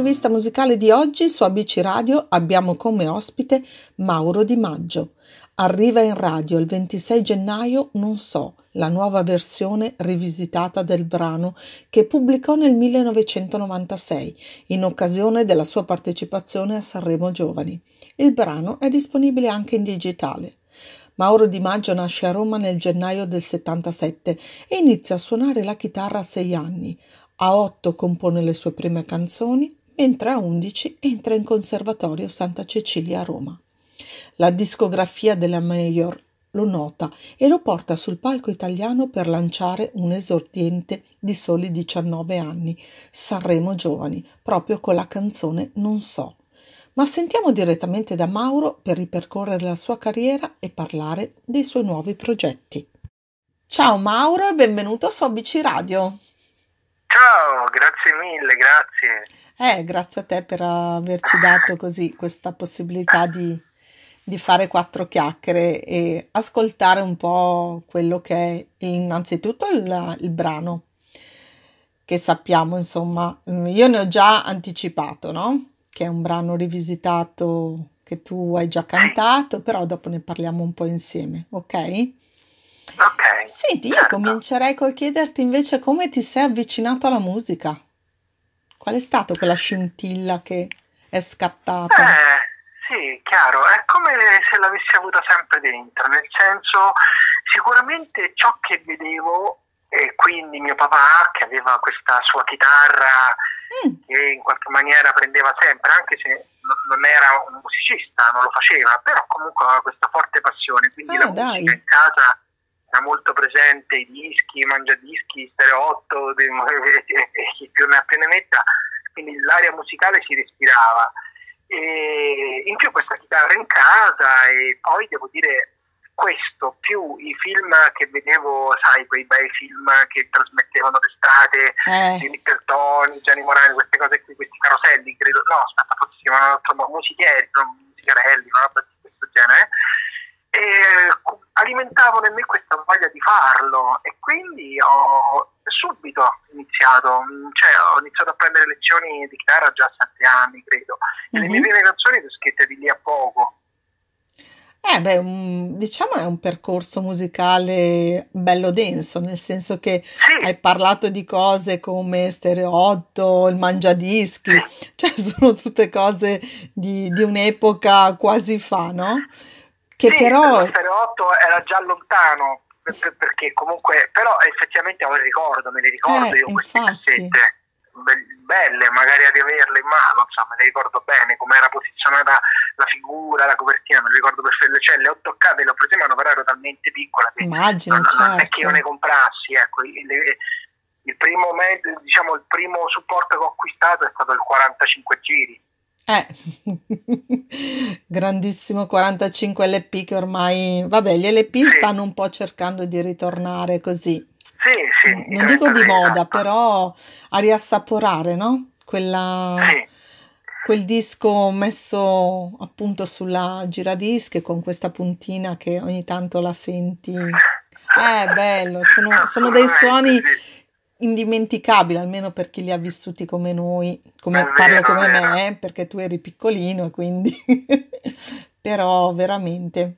Nell'intervista musicale di oggi su ABC Radio abbiamo come ospite Mauro Di Maggio. Arriva in radio il 26 gennaio Non so, la nuova versione rivisitata del brano che pubblicò nel 1996 in occasione della sua partecipazione a Sanremo Giovani. Il brano è disponibile anche in digitale. Mauro Di Maggio nasce a Roma nel gennaio del 77 e inizia a suonare la chitarra a sei anni. A otto compone le sue prime canzoni, mentre a undici entra in Conservatorio Santa Cecilia a Roma. La discografia della Mayor lo nota e lo porta sul palco italiano per lanciare un esordiente di soli 19 anni, Sanremo Giovani, proprio con la canzone Non so. Ma sentiamo direttamente da Mauro per ripercorrere la sua carriera e parlare dei suoi nuovi progetti. Ciao Mauro e benvenuto su ABC Radio. Ciao, grazie mille, grazie. Eh, grazie a te per averci dato così questa possibilità di, di fare quattro chiacchiere e ascoltare un po' quello che è innanzitutto il, il brano che sappiamo, insomma, io ne ho già anticipato, no? Che è un brano rivisitato che tu hai già cantato, però dopo ne parliamo un po' insieme, ok? Ok. Senti, io certo. comincerei col chiederti invece come ti sei avvicinato alla musica. Qual è stata quella scintilla che è scattata? Eh, sì, chiaro, è come se l'avessi avuta sempre dentro, nel senso sicuramente ciò che vedevo e quindi mio papà che aveva questa sua chitarra Mm, che in qualche maniera prendeva sempre, anche se non- era un musicista, non lo faceva, però comunque aveva questa forte passione, quindi Ah, la dai. musica in casa era molto presente, i dischi, i mangiadischi, stereo 8, e chi più ne ha più ne metta, quindi l'aria musicale si respirava. E in più questa chitarra in casa e poi devo dire questo più i film che vedevo, sai, quei bei film che trasmettevano d'estate eh, di Nickelton, Gianni Morani, queste cose qui, questi caroselli, credo, no, aspetta, forse si chiamano musichieri, musicarelli, una roba di questo genere, e alimentavano in me questa voglia di farlo e quindi ho subito iniziato, mm, cioè ho iniziato a prendere lezioni di chitarra già a sette anni, credo, e le mie mhm. prime canzoni le ho scritte di lì a poco. Eh, beh, un- diciamo è un percorso musicale bello denso, nel senso che Sì, hai parlato di cose come Stereo 8, il Mangiadischi, sì. cioè sono tutte cose di, di un'epoca quasi fa, no? Che Sì, però... lo Stereo 8 era già lontano, per- per- perché comunque, però effettivamente ho il ricordo, me le ricordo Eh, io queste infatti. cassette, be- belle, magari a riaverle in mano, insomma, me le ricordo bene, come era posizionata la figura, la copertina, me le ricordo perfettamente, cioè le ho toccate, le ho prese in mano, però ero talmente piccola che Immagino, non, non è che io ne certo. comprassi, ecco, il, il primo mezzo, diciamo, il primo supporto che ho acquistato è stato il 45 giri. Eh, grandissimo 45 LP che ormai, vabbè, gli LP Sì, stanno un po' cercando di ritornare così, sì, sì, non dico di 33, moda, però a riassaporare, no? Quella, Sì. quel disco messo appunto sulla giradischi con questa puntina che ogni tanto la senti. È bello, sono, sono dei suoni Indimenticabili, almeno per chi li ha vissuti come noi, come parlo vero, come vero. me, perché tu eri piccolino e quindi però veramente.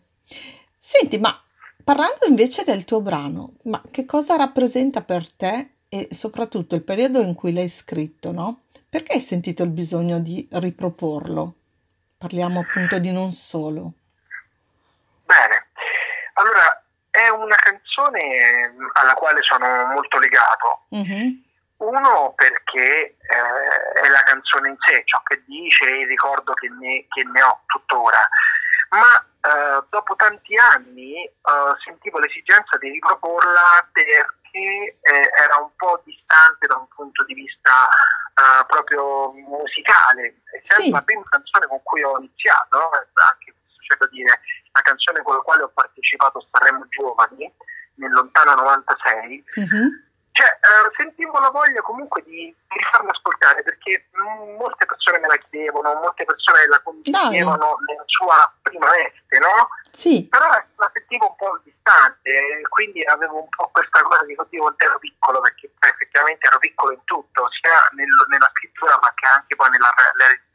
Senti, ma parlando invece del tuo brano, ma che cosa rappresenta per te e soprattutto il periodo in cui l'hai scritto, no? Perché hai sentito il bisogno di riproporlo? Parliamo appunto di non solo. Bene, allora è una canzone alla quale sono molto legato. Mhm, Uno perché eh, è la canzone in sé, ciò che dice e il ricordo che ne, che ne ho tuttora, ma eh, dopo tanti anni eh, sentivo l'esigenza di riproporla perché eh, era un po' distante da un punto di vista eh, proprio musicale, essendo Sì, la prima canzone con cui ho iniziato, anche c'è da dire, la canzone con la quale ho partecipato a Sanremo Giovani nel lontano 96, mhm, cioè, eh, sentivo la voglia comunque di, di rifarla ascoltare perché mm, molte persone me la chiedevano, molte persone la condividevano nella sua prima veste, no? Sì. Però la sentivo un po' distante, quindi avevo un po' questa cosa di oddio quando ero piccolo, perché effettivamente ero piccolo in tutto, sia nel, nella scrittura ma che anche poi nella realizzazione.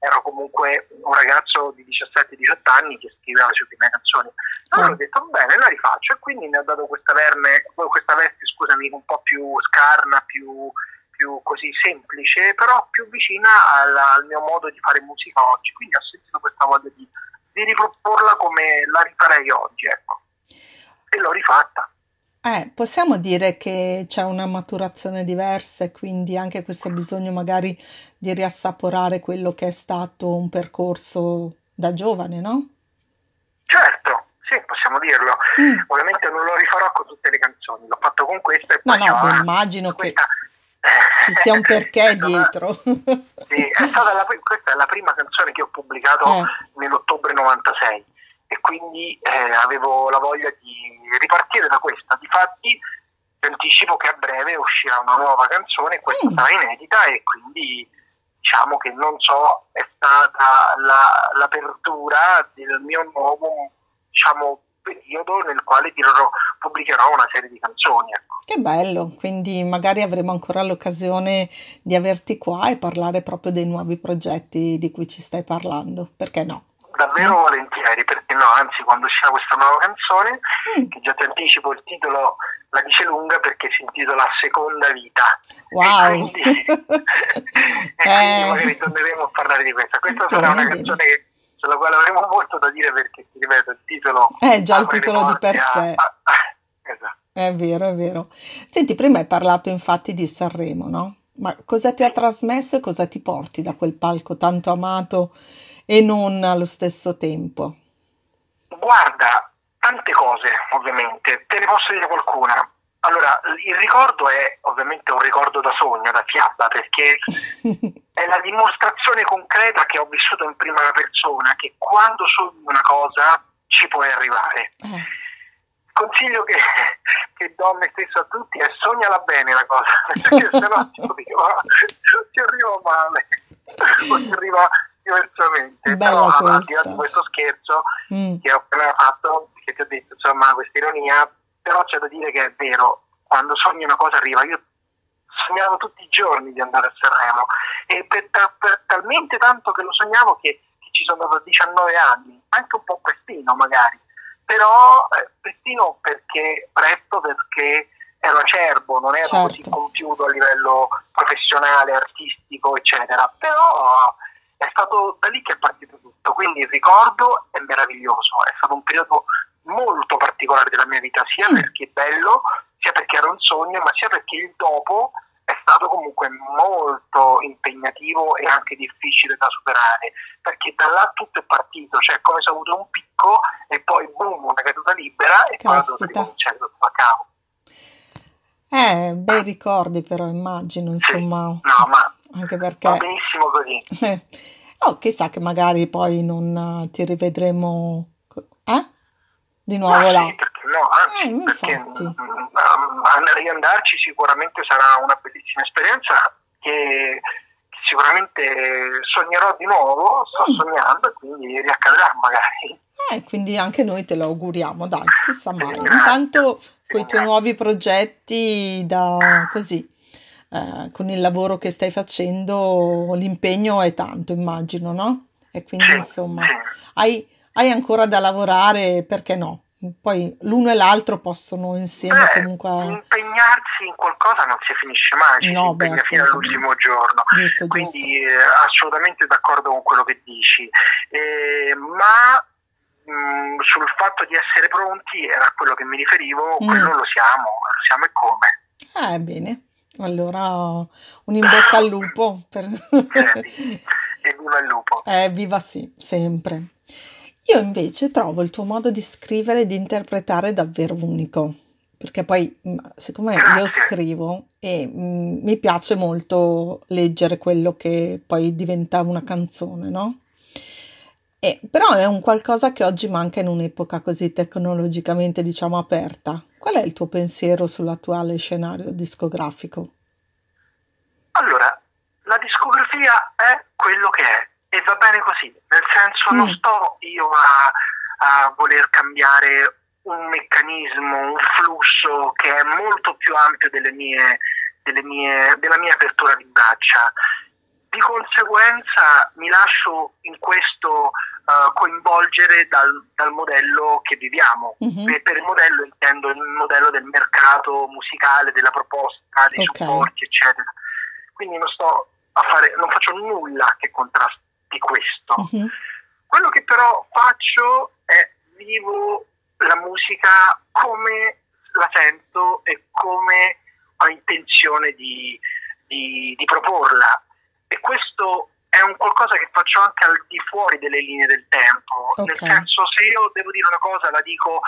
Ero comunque un ragazzo di 17-18 anni che scriveva le prime canzoni. Allora Ah. ho detto bene, la rifaccio e quindi ne ho dato questa, verne, questa veste, scusami, un po' più scarna, più, più così semplice, però più vicina al, al mio modo di fare musica oggi. Quindi ho sentito questa voglia di, di riproporla come la rifarei oggi, ecco. E l'ho rifatta. Eh, possiamo dire che c'è una maturazione diversa e quindi anche questo bisogno magari di riassaporare quello che è stato un percorso da giovane, no? Certo, sì, possiamo dirlo. Mm. Ovviamente non lo rifarò con tutte le canzoni, l'ho fatto con questa e No, poi no, ho- beh, immagino che questa- ci sia un perché dietro. Sì, è stata la, questa è la prima canzone che ho pubblicato Eh. nell'ottobre 96 e quindi eh, avevo la voglia di ripartire da questa. Difatti vi anticipo che a breve uscirà una nuova canzone, questa Mm. sarà inedita e quindi diciamo che non so, è stata la- l'apertura del mio nuovo diciamo, periodo nel quale tirerò- pubblicherò una serie di canzoni. Ecco. Che bello, quindi magari avremo ancora l'occasione di averti qua e parlare proprio dei nuovi progetti di cui ci stai parlando, perché no? Davvero Mm. volentieri, perché no, anzi quando uscirà questa nuova canzone, Mm, che già ti anticipo il titolo la dice lunga perché si intitola Seconda Vita. wow! E quindi, e quindi Eh, magari torneremo a parlare di questa. Questa sarà bene, una bene. canzone che- sulla quale avremo molto da dire perché, ti ripeto, il titolo... Eh, già il titolo di per sé. a- a- esatto. È vero, è vero. Senti, prima hai parlato infatti di Sanremo, no? Ma cosa ti ha trasmesso e cosa ti porti da quel palco tanto amato e non allo stesso tempo? Guarda, tante cose ovviamente, te ne posso dire qualcuna. Allora, il ricordo è ovviamente un ricordo da sogno, da fiaba, perché è la dimostrazione concreta che ho vissuto in prima persona che quando sogni una cosa ci puoi arrivare. Eh, Il consiglio che, che do a me stesso a tutti è sognala bene la cosa, perché sennò ci arriva, ci arriva male, o ci arriva diversamente. Bella Però al di questo scherzo mm, che ho appena fatto, che ti ho detto insomma questa ironia, però c'è da dire che è vero, quando sogni una cosa arriva, io sognavo tutti i giorni di andare a Sanremo e per, per talmente tanto che lo sognavo che, che ci sono da 19 anni, anche un po' prestino magari, però eh, prestino perché presto perché ero acerbo, non ero così Certo. compiuto a livello professionale, artistico, eccetera, però è stato da lì che è partito tutto, quindi il ricordo è meraviglioso, è stato un periodo molto particolare della mia vita, sia Mm. perché è bello, sia perché era un sogno, ma sia perché il dopo è stato comunque molto impegnativo e anche difficile da superare, perché da là tutto è partito, cioè come se ho avuto un picco e poi boom, una caduta libera e poi ho dovuto Caspita. ricominciare tutto da capo. Eh, bei ricordi però immagino, insomma, No, ma anche va perché... benissimo così. Oh, chissà che magari poi non eh, ti rivedremo, eh? Di nuovo Ma là. sì, perché no, anzi, Eh, perché infatti. a riandarci sicuramente sarà una bellissima esperienza che, sicuramente sognerò di nuovo, sto Mm. sognando e quindi riaccadrà magari. Eh, quindi anche noi te lo auguriamo, dai, chissà mai. Intanto con i tuoi nuovi progetti, da così, eh, con il lavoro che stai facendo, l'impegno è tanto, immagino, no? E quindi insomma, hai, hai ancora da lavorare, perché no? Poi l'uno e l'altro possono insieme Beh, comunque, impegnarsi in qualcosa non si finisce mai, No, si beh, fino all'ultimo giorno. giusto, giusto. Quindi eh, assolutamente d'accordo con quello che dici, Eh, ma mh, sul fatto di essere pronti era a quello che mi riferivo, Mm. quello lo siamo, lo siamo e come. Eh, bene. Allora, un in bocca al lupo per... E viva il lupo. Eh, viva sì, sempre. Io invece trovo il tuo modo di scrivere e di interpretare davvero unico, perché poi, mh, siccome io scrivo e mh, mi piace molto leggere quello che poi diventa una canzone, no? E, però è un qualcosa che oggi manca in un'epoca così tecnologicamente, diciamo, aperta. Qual è il tuo pensiero sull'attuale scenario discografico? Allora, la discografia è quello che è e va bene così, nel senso mm. non sto io a, a voler cambiare un meccanismo, un flusso che è molto più ampio delle mie, delle mie, della mia apertura di braccia. Di conseguenza mi lascio in questo uh, coinvolgere dal, dal, modello che viviamo. Mm-hmm. E per il modello intendo il modello del mercato musicale, della proposta, dei okay. supporti, eccetera. Quindi non sto a fare, non faccio nulla che contrasti questo. Mm-hmm. Quello che però faccio è vivo la musica come la sento e come ho intenzione di, di, di proporla. E questo è un qualcosa che faccio anche al di fuori delle linee del tempo. Okay. Nel senso, se io devo dire una cosa, la dico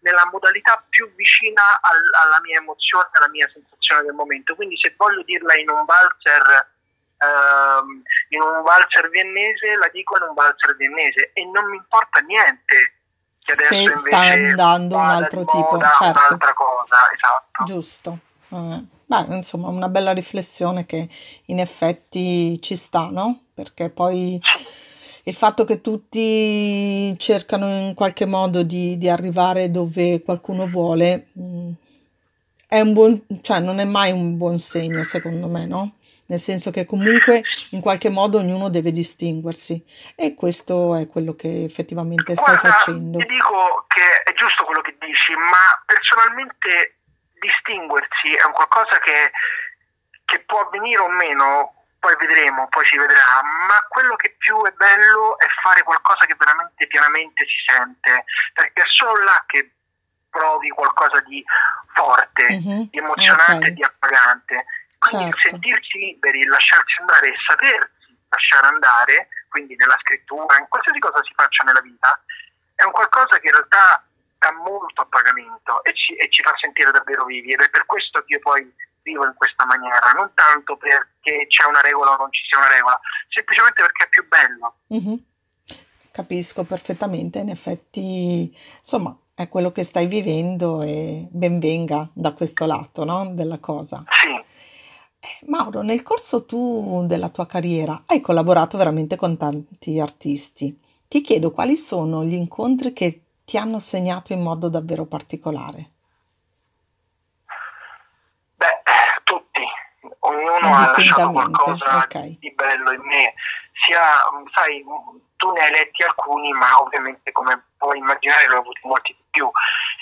nella modalità più vicina al, alla mia emozione, alla mia sensazione del momento. Quindi se voglio dirla in un valzer ehm, in un valzer viennese, la dico in un valzer viennese e non mi importa niente che adesso se sta andando un altro tipo, moda, certo. un'altra cosa, esatto. Giusto. Eh, beh, insomma, una bella riflessione che in effetti ci sta, no? Perché poi il fatto che tutti cercano in qualche modo di, di arrivare dove qualcuno vuole mh, mm, è un buon, cioè non è mai un buon segno, secondo me, no? nel senso che comunque in qualche modo ognuno deve distinguersi e questo è quello che effettivamente stai Guarda, facendo. Ti dico che è giusto quello che dici, ma personalmente distinguersi è un qualcosa che, che può avvenire o meno, poi vedremo, poi si vedrà, ma quello che più è bello è fare qualcosa che veramente pienamente si sente, perché è solo là che provi qualcosa di forte, mm-hmm. di emozionante okay. di appagante. Quindi certo. sentirsi liberi, lasciarsi andare e sapersi lasciare andare, quindi nella scrittura, in qualsiasi cosa si faccia nella vita, è un qualcosa che in realtà dà molto a pagamento e ci, e ci fa sentire davvero vivi ed è per questo che io poi vivo in questa maniera, non tanto perché c'è una regola o non ci sia una regola, semplicemente perché è più bello. Mm-hmm. Capisco perfettamente, in effetti, insomma, è quello che stai vivendo e ben venga da questo lato, no? Della cosa. Sì. Eh, Mauro, nel corso tu della tua carriera hai collaborato veramente con tanti artisti. Ti chiedo quali sono gli incontri che ti hanno segnato in modo davvero particolare. Beh, tutti, ognuno ha lasciato qualcosa okay. di bello in me. Sia, sai, tu ne hai letti alcuni, ma ovviamente come puoi immaginare ne ho avuti molti di più.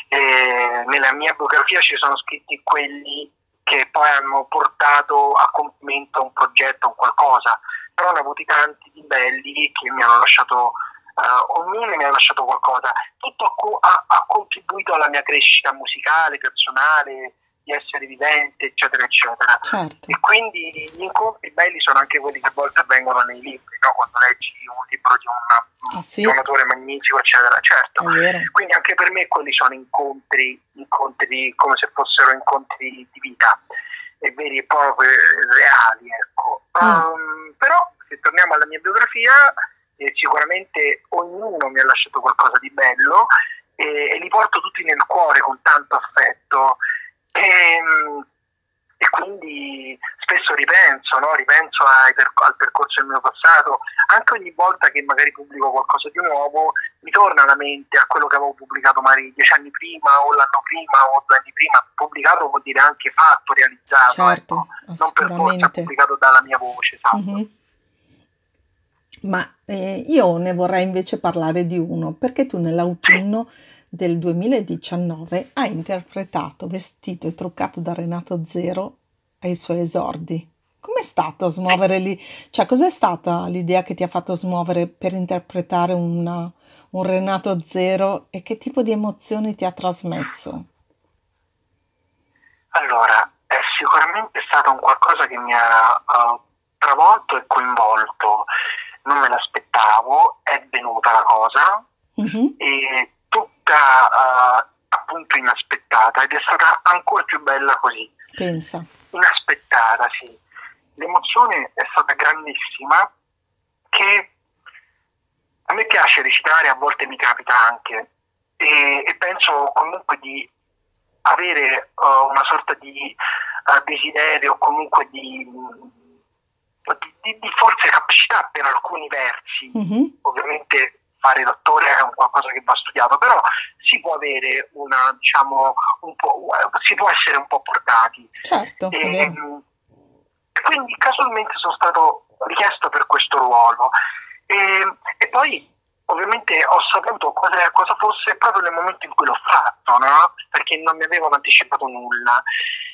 E nella mia biografia ci sono scritti quelli che poi hanno portato a compimento un progetto, un qualcosa, però ne ho avuti tanti di belli che mi hanno lasciato, uh, ognuno mi ha lasciato qualcosa, tutto ha, ha, contribuito alla mia crescita musicale, personale, di essere vivente, eccetera, eccetera. Certo. E quindi gli incontri belli sono anche quelli che a volte avvengono nei libri, no? quando leggi un libro di, una, ah, sì? di un autore magnifico, eccetera. Certo. Quindi anche per me quelli sono incontri, incontri come se fossero incontri di vita, e veri e propri, reali. Ecco. Mm. Um, però se torniamo alla mia biografia, eh, sicuramente ognuno mi ha lasciato qualcosa di bello e, e li porto tutti nel cuore con tanto affetto e, ehm, e quindi spesso ripenso, no? ripenso per, al percorso del mio passato, anche ogni volta che magari pubblico qualcosa di nuovo mi torna alla mente a quello che avevo pubblicato magari dieci anni prima o l'anno prima o due anni prima, pubblicato vuol dire anche fatto, realizzato, certo, ecco. non per forza pubblicato dalla mia voce, esatto. Mm-hmm. Ma eh, io ne vorrei invece parlare di uno, perché tu nell'autunno del 2019 ha interpretato Vestito e truccato da Renato Zero ai suoi esordi. Com'è stato smuovere lì? Cioè, cos'è stata l'idea che ti ha fatto smuovere per interpretare una, un Renato Zero e che tipo di emozioni ti ha trasmesso? Allora, è sicuramente stato un qualcosa che mi ha uh, travolto e coinvolto. Non me l'aspettavo, è venuta la cosa uh-huh. e tutta uh, appunto inaspettata ed è stata ancora più bella così. Pensa. Inaspettata, sì. L'emozione è stata grandissima che a me piace recitare, a volte mi capita anche e, e penso comunque di avere uh, una sorta di uh, desiderio o comunque di, di, di, forse capacità per alcuni versi. Mm-hmm. Ovviamente fare dottore è un qualcosa che va studiato, però si può avere una, diciamo, un po', si può essere un po' portati. Certo. E, quindi casualmente sono stato richiesto per questo ruolo. E, e poi ovviamente ho saputo cosa, cosa, fosse proprio nel momento in cui l'ho fatto, no? perché non mi avevano anticipato nulla.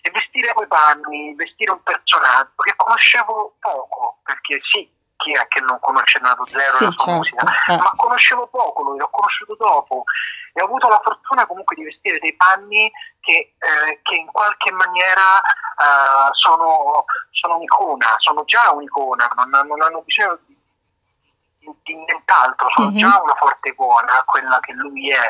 E vestire quei panni, vestire un personaggio che conoscevo poco, perché sì, chi è che non conosce Nato Zero sì, la sua certo. musica, eh. ma conoscevo poco lui, l'ho conosciuto dopo e ho avuto la fortuna comunque di vestire dei panni che, eh, che in qualche maniera eh, sono, sono, un'icona, sono già un'icona, non, non hanno bisogno di di nient'altro, sono mm-hmm. già una forte icona, quella che lui è,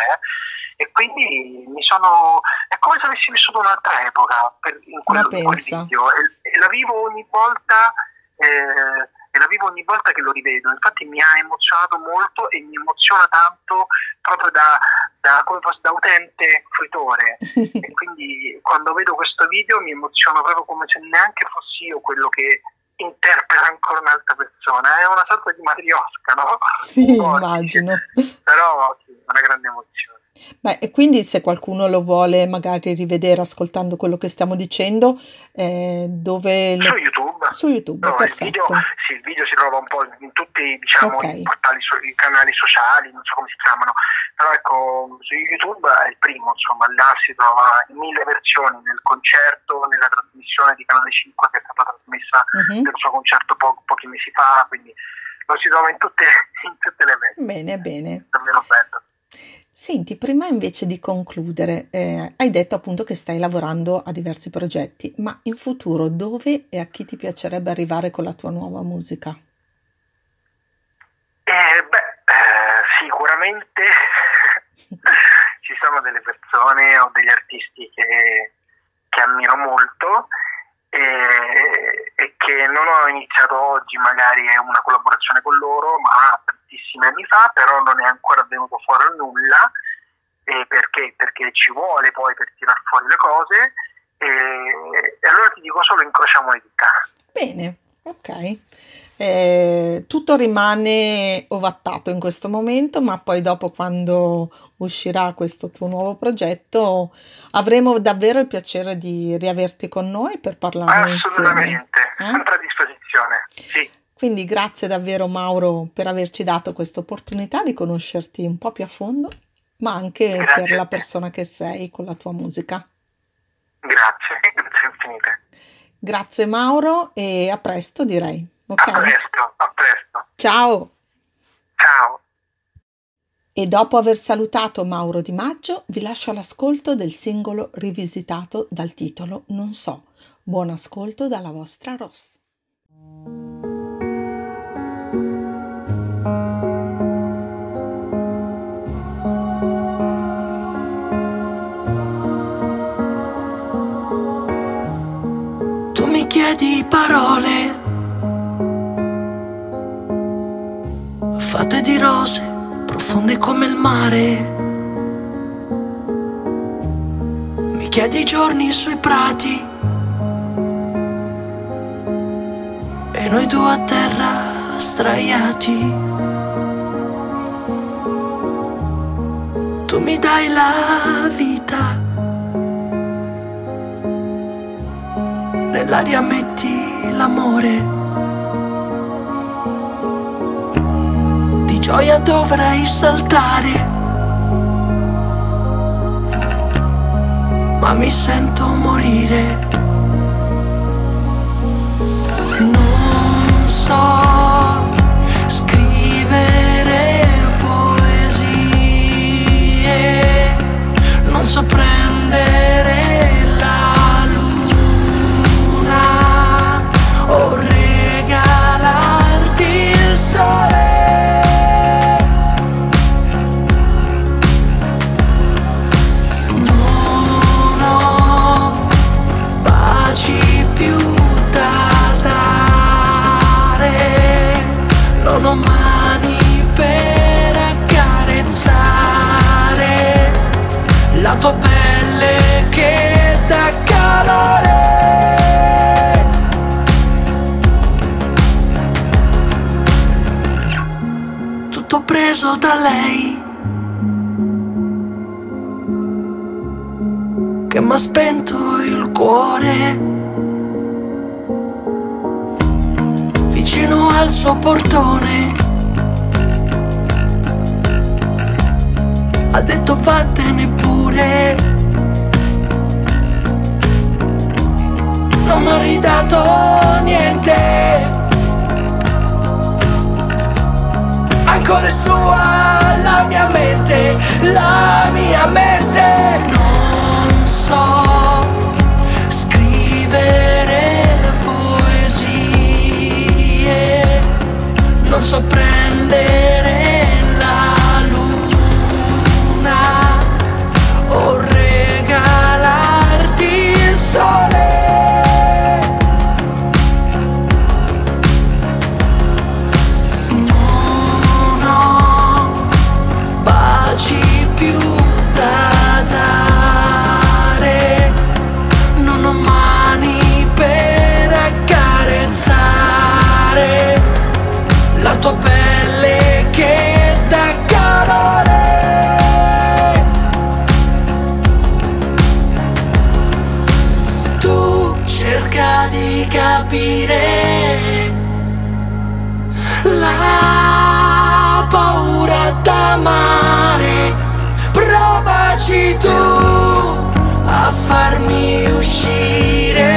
e quindi mi sono. è come se avessi vissuto un'altra epoca per, in, quel, in quel video e, e, la vivo ogni volta. Eh, e la vivo ogni volta che lo rivedo, infatti mi ha emozionato molto e mi emoziona tanto proprio da, da, fosse, da utente fruitore e quindi quando vedo questo video mi emoziono proprio come se neanche fossi io quello che interpreta ancora un'altra persona, è una sorta di matriosca, no? Sì, immagino. Però sì, una grande emozione. Beh, e quindi se qualcuno lo vuole magari rivedere ascoltando quello che stiamo dicendo, eh, dove... Su YouTube. Su YouTube, no, perfetto. Il video, sì, il video si trova un po' in tutti diciamo, okay. i, portali, i canali sociali, non so come si chiamano, però ecco, su YouTube è il primo, insomma, là si trova in mille versioni, nel concerto, nella trasmissione di Canale 5 che è stata trasmessa uh-huh. nel suo concerto po- pochi mesi fa, quindi lo si trova in tutte, in tutte le versioni. Bene, bene. Davvero bello. Senti, prima invece di concludere, eh, hai detto appunto che stai lavorando a diversi progetti, ma in futuro dove e a chi ti piacerebbe arrivare con la tua nuova musica? Eh, beh, eh, sicuramente ci sono delle persone o degli artisti che, che ammiro molto e, e, che non ho iniziato oggi, magari è una collaborazione con loro, ma tantissimi anni fa, però non è ancora venuto fuori nulla, perché? Perché ci vuole poi per tirar fuori le cose, e, e allora ti dico solo incrociamo le dita. Bene, ok. Eh, tutto rimane ovattato in questo momento, ma poi dopo quando uscirà questo tuo nuovo progetto avremo davvero il piacere di riaverti con noi per Assolutamente, insieme. Assolutamente, eh? sempre a disposizione. Sì. Quindi grazie davvero Mauro per averci dato questa opportunità di conoscerti un po' più a fondo, ma anche grazie per la persona che sei con la tua musica. Grazie, grazie infinite. Grazie Mauro e a presto direi. Okay. A presto, a presto. Ciao. Ciao. E dopo aver salutato Mauro Di Maggio, vi lascio all'ascolto del singolo rivisitato dal titolo Non so. Buon ascolto dalla vostra Ross. Tu mi chiedi parole Mi chiedi i giorni sui prati e noi due a terra straiati. Tu mi dai la vita, nell'aria metti l'amore. gioia dovrei saltare, mi sento morire. Preso da lei. Che m'ha spento il cuore. Vicino al suo portone. Ha detto vattene pure. Non mi ha ridato niente. Ancora è sua la mia mente, la mia mente. Non so di capire la paura d'amare. Provaci tu a farmi uscire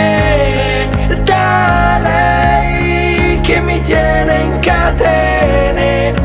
da lei che mi tiene in catena